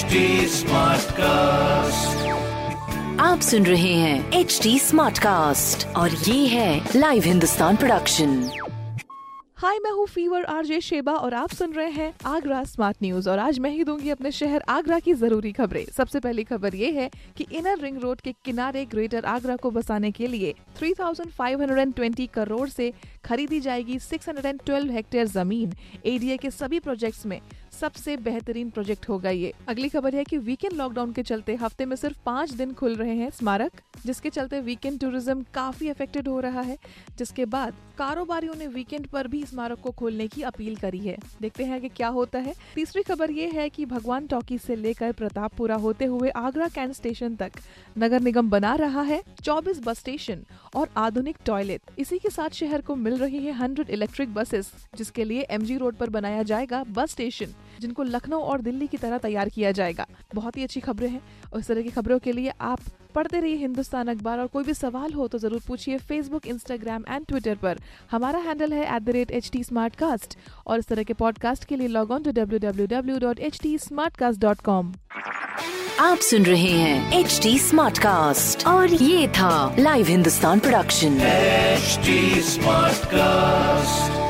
HD Smartcast. आप सुन रहे हैं एच डी स्मार्ट कास्ट और ये है लाइव हिंदुस्तान प्रोडक्शन हाय मैं हूँ फीवर आरजे शेबा और आप सुन रहे हैं आगरा स्मार्ट न्यूज़ और आज मैं ही दूँगी अपने शहर आगरा की ज़रूरी खबरें। सबसे पहली खबर ये है कि इनर रिंग रोड के किनारे ग्रेटर आगरा को बसाने के लिए 3,520 करोड़ से खरीदी जाएगी 612 हेक्टेयर ज़मीन। एडीए के सभी प्रोजेक्ट्स में सबसे बेहतरीन प्रोजेक्ट होगा ये। अगली खबर है कि वीकेंड लॉकडाउन के चलते हफ़्ते में सिर्फ़ पाँच दिन खुल रहे हैं स्मारक, जिसके चलते वीकेंड टूरिज़्म काफ़ी अफेक्टेड हो रहा है, जिसके बाद कारोबारियों ने वीकेंड पर भी स्मारक को खोलने की अपील करी है। देखते हैं कि क्या होता है। तीसरी खबर ये है कि भगवान टॉकी से लेकर प्रतापपुरा होते हुए आगरा कैंट स्टेशन तक नगर निगम बना रहा है 24 बस स्टेशन और आधुनिक टॉयलेट इसी के साथ शहर को मिल रही है 100 इलेक्ट्रिक बसेस जिसके लिए एमजी रोड पर बनाया जाएगा बस स्टेशन जिनको लखनऊ और दिल्ली की तरह तैयार किया जाएगा। बहुत ही अच्छी खबरें हैं। और इस तरह की खबरों के लिए आप पढ़ते रहिए हिंदुस्तान अखबार। और कोई भी सवाल हो तो ज़रूर पूछिए फेसबुक इंस्टाग्राम एंड ट्विटर पर। हमारा हैंडल है at the rate H T और इस तरह के पॉडकास्ट के लिए log on to W W W dot H T Smartcast dot com आप सुन रहे हैं एच डी स्मार्ट कास्ट और ये था live Hindustan production HD Smartcast.